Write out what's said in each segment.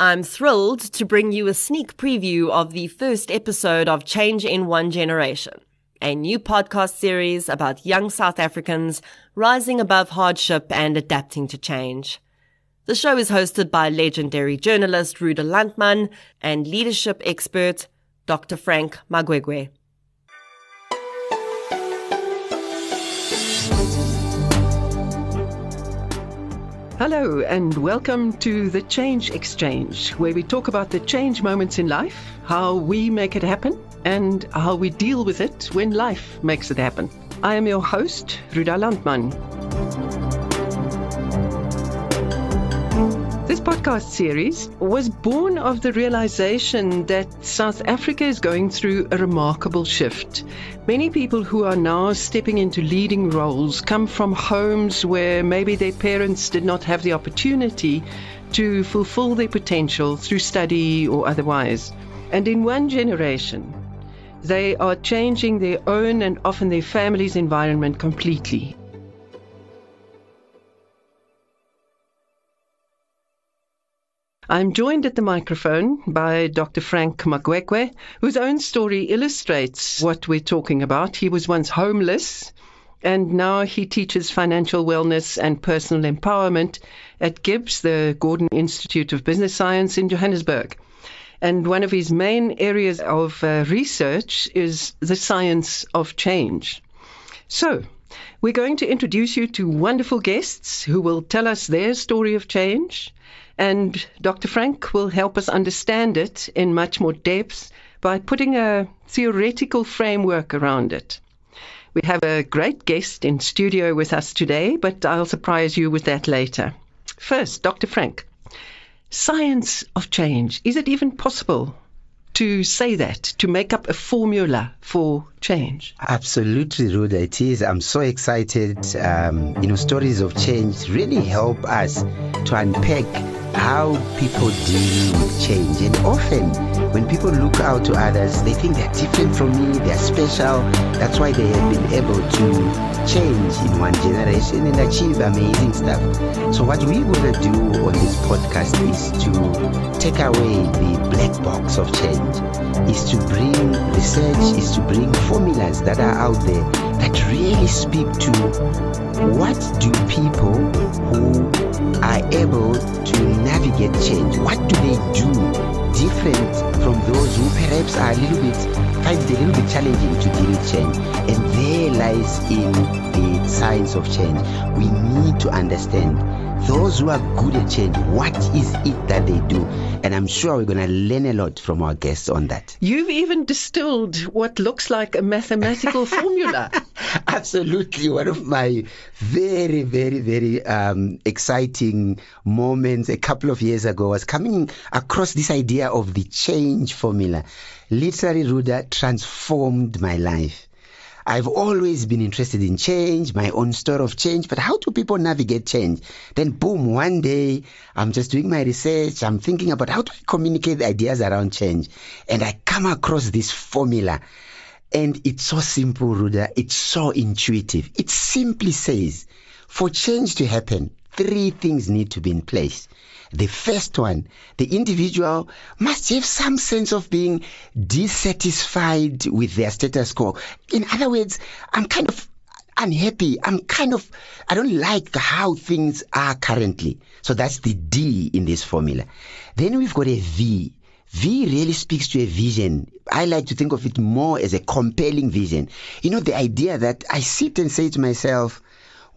I'm thrilled to bring you a sneak preview of the first episode of Change in One Generation, a new podcast series about young South Africans rising above hardship and adapting to change. The show is hosted by legendary journalist Ruda Landman and leadership expert Dr. Frank Magwegwe. Hello, and welcome to the Change Exchange, where we talk about the change moments in life, how we make it happen, and how we deal with it when life makes it happen. I am your host, Ruda Landman. Podcast series was born of the realization that South Africa is going through a remarkable shift. Many people who are now stepping into leading roles come from homes where maybe their parents did not have the opportunity to fulfill their potential through study or otherwise. And in one generation, they are changing their own and often their family's environment completely. I'm joined at the microphone by Dr. Frank Magwegwe, whose own story illustrates what we're talking about. He was once homeless, and now he teaches financial wellness and personal empowerment at GIBS, the Gordon Institute of Business Science in Johannesburg. And one of his main areas of uh, research is the science of change. So, we're going to introduce you to wonderful guests who will tell us their story of change and Dr. Frank will help us understand it in much more depth by putting a theoretical framework around it. We have a great guest in studio with us today, but I'll surprise you with that later. First, Dr. Frank, science of change. Is it even possible to say that, to make up a formula for change? Absolutely, Ruda, it is. I'm so excited. Um, you know, stories of change really help us to unpack how people deal with change. And often, when people look out to others, they think they're different from me, they're special. That's why they have been able to change in one generation and achieve amazing stuff. So, what we want to do on this podcast is to take away the black box of change, is to bring research, is to bring formulas that are out there that really speak to what do people who are able to navigate change, what do they do different from those who perhaps are a little bit find it a little bit challenging to deal with change. And there lies in the science of change. We need to understand those who are good at change, what is it that they do? And I'm sure we're going to learn a lot from our guests on that. You've even distilled what looks like a mathematical formula. Absolutely. One of my very, very, very um, exciting moments a couple of years ago was coming across this idea of the change formula. Literally, Ruda transformed my life. I've always been interested in change, my own story of change, but how do people navigate change? Then, boom, one day I'm just doing my research, I'm thinking about how do I communicate ideas around change, and I come across this formula. And it's so simple, Ruda. It's so intuitive. It simply says, for change to happen, three things need to be in place. The first one, the individual must have some sense of being dissatisfied with their status quo. In other words, I'm kind of unhappy. I'm kind of, I don't like how things are currently. So that's the D in this formula. Then we've got a V. V really speaks to a vision. I like to think of it more as a compelling vision. You know, the idea that I sit and say to myself,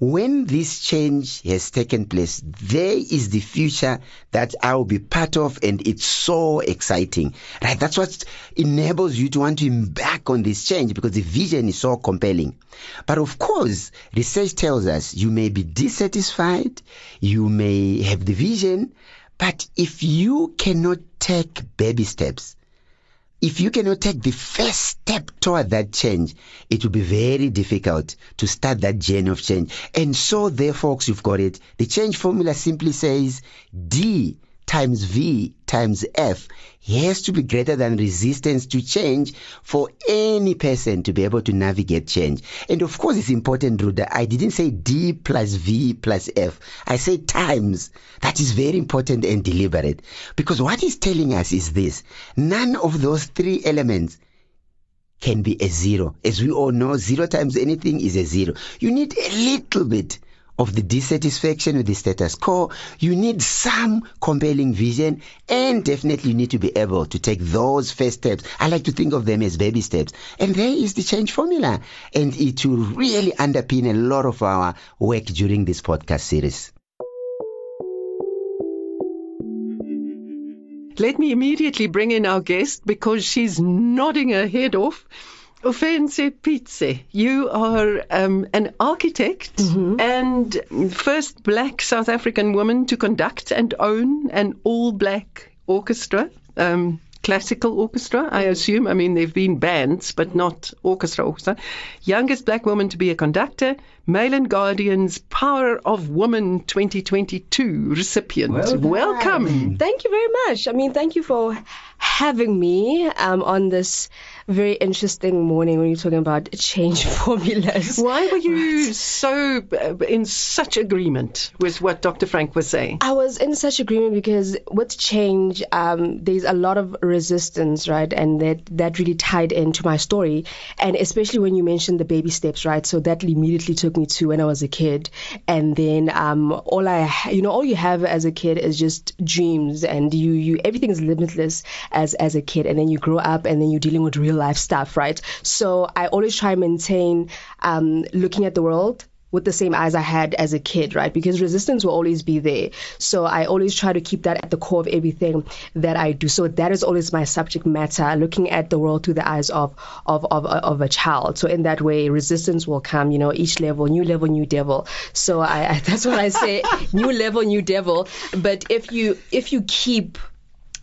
when this change has taken place, there is the future that I will be part of, and it's so exciting, right? That's what enables you to want to embark on this change because the vision is so compelling. But of course, research tells us you may be dissatisfied, you may have the vision, but if you cannot take baby steps, if you cannot take the first step toward that change, it will be very difficult to start that journey of change. And so, there, folks, you've got it. The change formula simply says D times V times F has to be greater than resistance to change for any person to be able to navigate change. And of course, it's important, Ruda. I didn't say D plus V plus F. I said times. That is very important and deliberate. Because what he's telling us is this. None of those three elements can be a zero. As we all know, zero times anything is a zero. You need a little bit of the dissatisfaction with the status quo, you need some compelling vision and definitely you need to be able to take those first steps. I like to think of them as baby steps. And there is the change formula. And it will really underpin a lot of our work during this podcast series. Let me immediately bring in our guest because she's nodding her head off. Ofentse Pitse, you are um, an architect mm-hmm. and first black South African woman to conduct and own an all black orchestra. Um, classical orchestra, I assume. I mean, they've been bands, but not orchestra orchestra. Youngest black woman to be a conductor. Mail and Guardian's Power of Woman 2022 recipient. Well Welcome. Thank you very much. I mean, thank you for having me um, on this very interesting morning when you're talking about change formulas. Why were you so uh, in such agreement with what Dr. Frank was saying? I was in such agreement because with change, um, there's a lot of resistance, right? And that that really tied into my story, and especially when you mentioned the baby steps, right? So that immediately took me to when I was a kid, and then um, all I, you know, all you have as a kid is just dreams, and you you everything is limitless as as a kid, and then you grow up, and then you're dealing with real life stuff, right? So I always try and maintain um, looking at the world with the same eyes I had as a kid, right? Because resistance will always be there. So I always try to keep that at the core of everything that I do. So that is always my subject matter, looking at the world through the eyes of of of, of a child. So in that way, resistance will come. You know, each level, new level, new devil. So I, I that's what I say, new level, new devil. But if you if you keep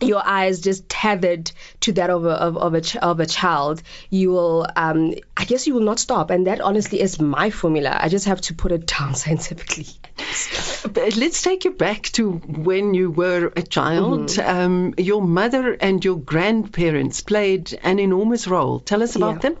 your eyes just tethered to that of a of, of a ch- of a child, you will um, I guess you will not stop. And that honestly is my formula. I just have to put it down scientifically. Let's take you back to when you were a child. Mm-hmm. Um, your mother and your grandparents played an enormous role. Tell us about yeah. them.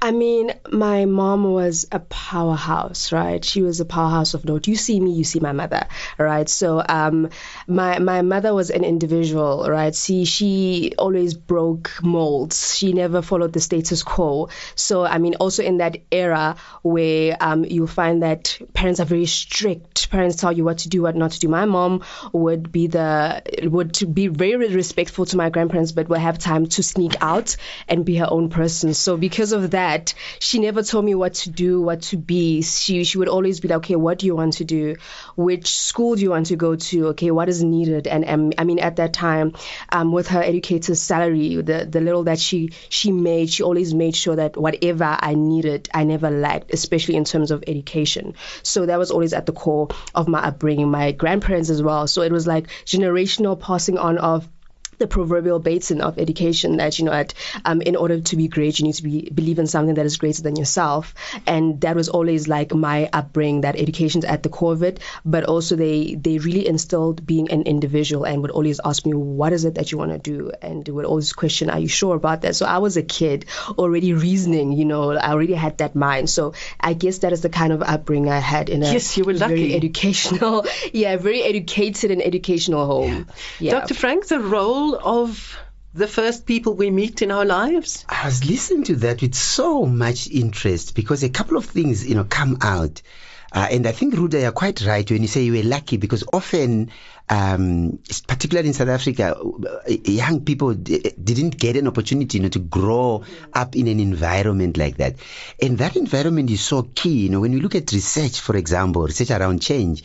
I mean, my mom was a powerhouse, right? She was a powerhouse of note. You see me, you see my mother, right? So, um, my my mother was an individual, right? See, she always broke molds. She never followed the status quo. So, I mean, also in that era where um, you find that parents are very strict. Parents tell you what to do, what not to do. My mom would be the would be very respectful to my grandparents, but would have time to sneak out and be her own person. So, because of that she never told me what to do, what to be. She she would always be like, okay, what do you want to do? Which school do you want to go to? Okay, what is needed? And I mean, at that time, um, with her educator's salary, the the little that she she made, she always made sure that whatever I needed, I never lacked, especially in terms of education. So that was always at the core of my upbringing. My grandparents as well. So it was like generational passing on of the proverbial basin of education that you know at um, in order to be great you need to be believe in something that is greater than yourself and that was always like my upbringing that education's at the core of it but also they they really instilled being an individual and would always ask me what is it that you want to do and would always question are you sure about that so I was a kid already reasoning you know I already had that mind so I guess that is the kind of upbringing I had in a yes you were lucky very educational yeah very educated and educational home yeah. yeah. Dr. Frank the role of the first people we meet in our lives? I was listening to that with so much interest because a couple of things, you know, come out. Uh, and I think, Ruda, you're quite right when you say you were lucky because often, um, particularly in South Africa, uh, young people d- didn't get an opportunity, you know, to grow up in an environment like that. And that environment is so key. You know, when you look at research, for example, research around change,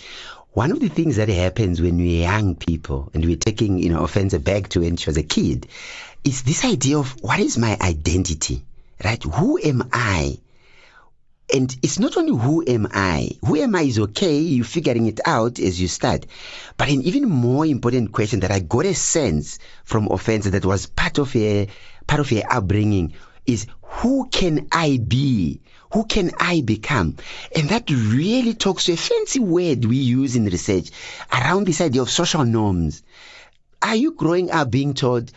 one of the things that happens when we're young people and we're taking, you know, Ofentse back to when she was a kid is this idea of what is my identity, right? Who am I? And it's not only who am I. Who am I is okay. You're figuring it out as you start. But an even more important question that I got a sense from Ofentse that was part of a part of a upbringing is who can I be? Who can I become? And that really talks to a fancy word we use in research around this idea of social norms. are you growing up being told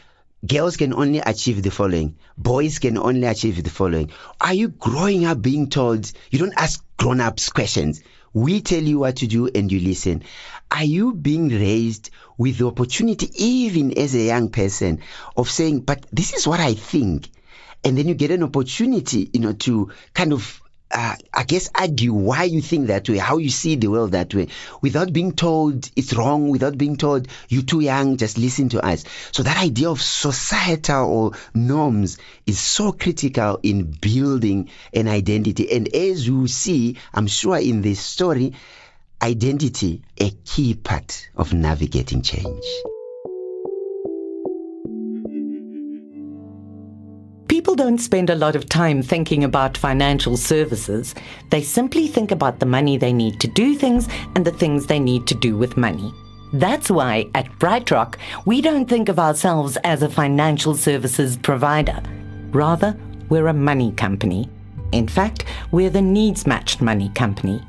girls can only achieve the following, boys can only achieve the following? Are you growing up being told you don't ask grown ups questions? We tell you what to do and you listen. Are you being raised with the opportunity, even as a young person, of saying, but this is what I think? And then you get an opportunity, you know, to kind of uh, I guess, argue why you think that way, how you see the world that way, without being told it's wrong, without being told you're too young, just listen to us. So that idea of societal or norms is so critical in building an identity. And as you see, I'm sure in this story, identity a key part of navigating change. People don't spend a lot of time thinking about financial services. They simply think about the money they need to do things and the things they need to do with money. That's why at BrightRock, we don't think of ourselves as a financial services provider. Rather, we're a money company. In fact, we're the needs matched money company.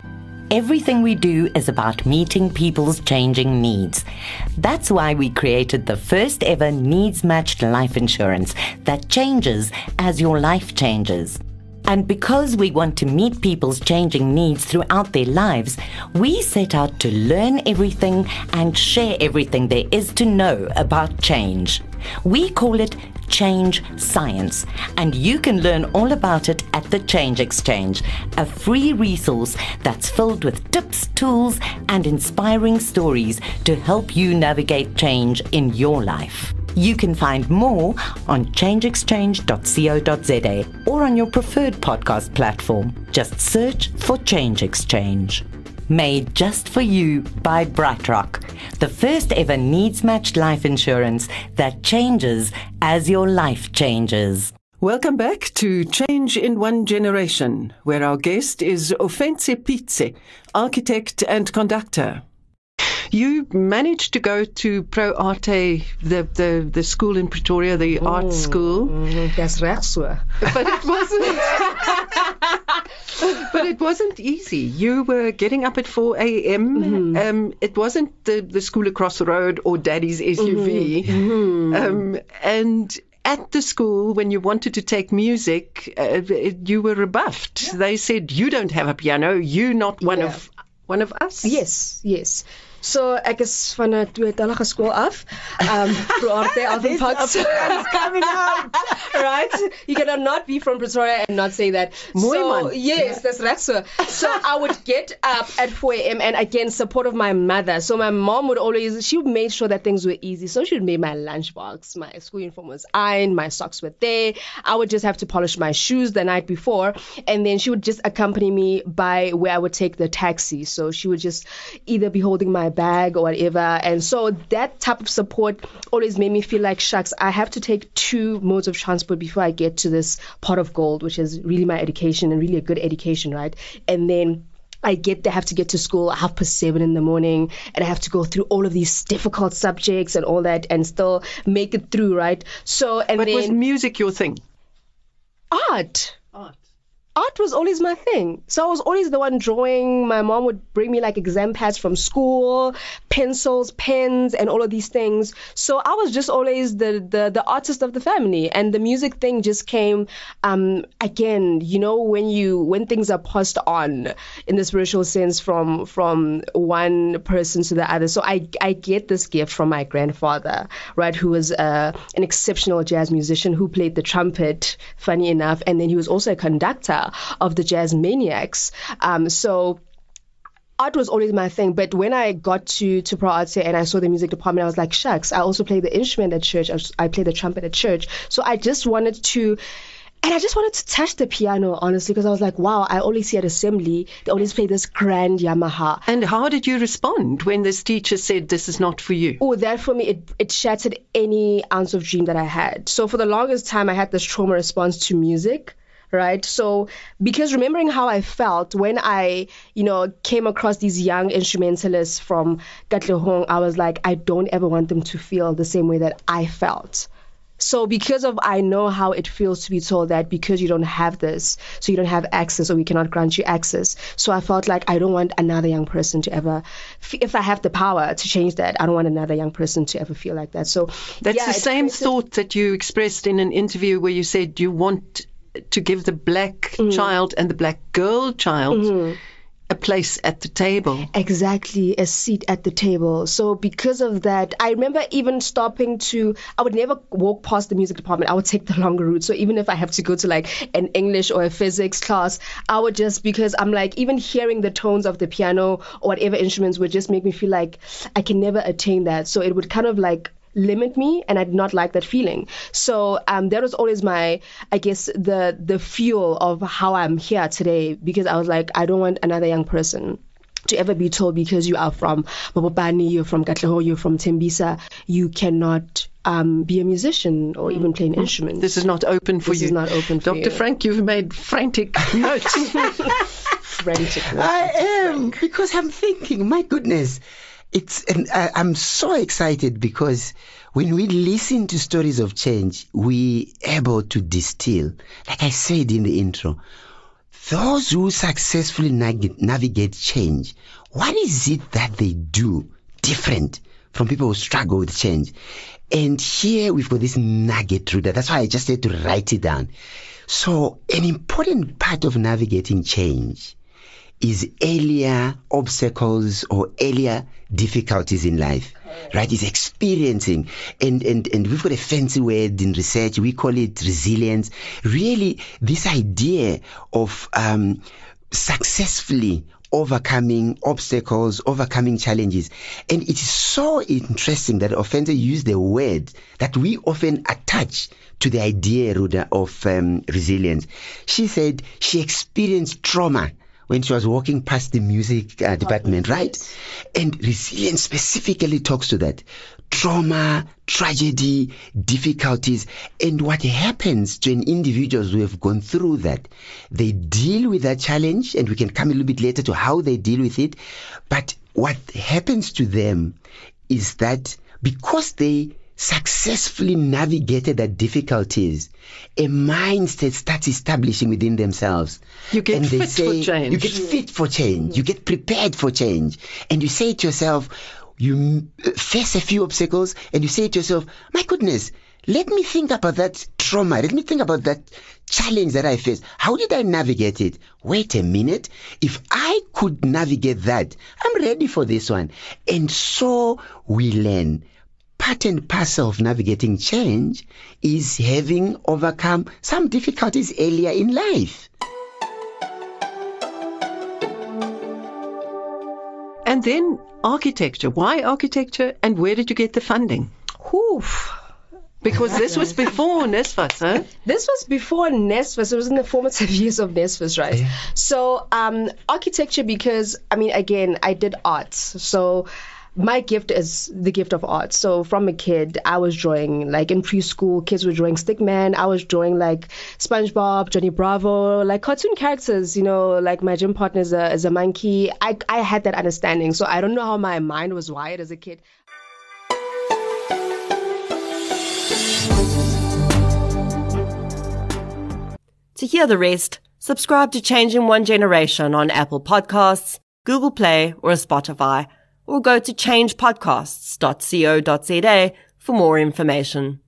Everything we do is about meeting people's changing needs. That's why we created the first ever needs matched life insurance that changes as your life changes. And because we want to meet people's changing needs throughout their lives, we set out to learn everything and share everything there is to know about change. We call it Change Science, and you can learn all about it at the Change Exchange, a free resource that's filled with tips, tools, and inspiring stories to help you navigate change in your life. You can find more on changeexchange.co.za or on your preferred podcast platform. Just search for Change Exchange made just for you by BrightRock, the first ever needs matched life insurance that changes as your life changes. Welcome back to Change in One Generation, where our guest is Ofentse Pitse, architect and conductor. You managed to go to Pro Arte, the, the, the school in Pretoria, the mm, art school. Mm, that's reg so. But it wasn't. but it wasn't easy. You were getting up at 4 a.m. Mm-hmm. Um, it wasn't the, the school across the road or daddy's SUV. Mm-hmm. mm-hmm. Um, and at the school, when you wanted to take music, uh, you were rebuffed. Yeah. They said, You don't have a piano. You're not one yeah. of one of us. Yes, yes. So ek is van 'n tweetalige skool af. Um pro arte Alphen Park coming out. right? You cannot not be from Pretoria and not say that. Mooi so, man. Yes, that's right. So, so I would get up at 4 a.m. and again support of my mother. So my mom would always she made sure that things were easy. So she would make my lunchbox, my school uniform was ironed, my socks were there. I would just have to polish my shoes the night before, and then she would just accompany me by where I would take the taxi. So she would just either be holding my bag or whatever. And so that type of support always made me feel like, shucks, I have to take two modes of transport before I get to this pot of gold, which is really my education and really a good education, right? And then I get to have to get to school half past seven in the morning and I have to go through all of these difficult subjects and all that and still make it through, right? So and but then was music your thing? Art. Art art was always my thing. So I was always the one drawing. My mom would bring me like exam pads from school, pencils, pens, and all of these things. So I was just always the the, the artist of the family. And the music thing just came um again, you know, when you when things are passed on in the spiritual sense from from one person to the other. So I I get this gift from my grandfather, right, who was uh, an exceptional jazz musician who played the trumpet, funny enough, and then he was also a conductor of the jazz maniacs. Um, so art was always my thing. But when I got to to Pro Arte and I saw the music department, I was like, shucks, I also play the instrument at church. I, I play the trumpet at church. So I just wanted to. And I just wanted to touch the piano, honestly, because I was like, wow, I only see at assembly, they always play this grand Yamaha. And how did you respond when this teacher said, this is not for you? Oh, that for me, it, it shattered any ounce of dream that I had. So for the longest time, I had this trauma response to music right? So because remembering how I felt when I, you know, came across these young instrumentalists from Katlehong, I was like, I don't ever want them to feel the same way that I felt So because of I know how it feels to be told that because you don't have this, so you don't have access or we cannot grant you access. So I felt like I don't want another young person to ever if I have the power to change that, I don't want another young person to ever feel like that. So That's yeah, the same thought that you expressed in an interview where you said you want to give the black Mm. child and the black girl child Mm-hmm. a place at the table. Exactly, a seat at the table. So because of that, I remember even stopping to, I would never walk past the music department. I would take the longer route. So even if I have to go to like an English or a physics class, I would just, because I'm like, even hearing the tones of the piano or whatever instruments would just make me feel like I can never attain that. So it would kind of like limit me and I did not like that feeling. So um, that was always my, I guess, the the fuel of how I'm here today because I was like, I don't want another young person to ever be told because you are from Mabopani, you're from Katleho, you're from Tembisa, you cannot um, be a musician or even play an instrument. This is not open for This you. is not open for Dr. you. Frank, you've made frantic notes. frantic. I am because I'm thinking, my goodness, it's and I, I'm so excited because when we listen to stories of change, we able to distill, like I said in the intro, those who successfully navigate, change. What is it that they do different from people who struggle with change? And here we've got this nugget Ruda. That's why I just had to write it down. So an important part of navigating change is earlier obstacles or earlier difficulties in life right? Is experiencing. And, and and we've got a fancy word in research. We call it resilience. Really this idea of um, successfully overcoming obstacles overcoming challenges. And it is so interesting that Ofentse used the word that we often attach to the idea Ruda, of um, resilience. She said she experienced trauma when she was walking past the music uh, department, right? And resilience specifically talks to that. Trauma, tragedy, difficulties, and what happens to an individual who have gone through that. They deal with that challenge, and we can come a little bit later to how they deal with it. But what happens to them is that because they successfully navigated the difficulties, a mindset starts establishing within themselves. You get and they fit say, for change. You get fit for change. You get prepared for change. And you say to yourself, you face a few obstacles and you say to yourself, my goodness, let me think about that trauma. Let me think about that challenge that I faced. How did I navigate it? Wait a minute. If I could navigate that, I'm ready for this one. And so we learn part and parcel of navigating change is having overcome some difficulties earlier in life. and then architecture. Why architecture and where did you get the funding? Whew. Because this was before NSFAS, huh? This was before NSFAS. It was in the formative years of NSFAS, right? Yeah. So, um, architecture, because, I mean, again, I did arts. So, my gift is the gift of art. So from a kid, I was drawing like in preschool, kids were drawing Stickman. I was drawing like SpongeBob, Johnny Bravo, like cartoon characters. You know, like my gym partner is a, is a monkey. I I had that understanding. So I don't know how my mind was wired as a kid. To hear the rest, subscribe to Change in One Generation on Apple Podcasts, Google Play, or Spotify, or go to changepodcasts.co.za for more information.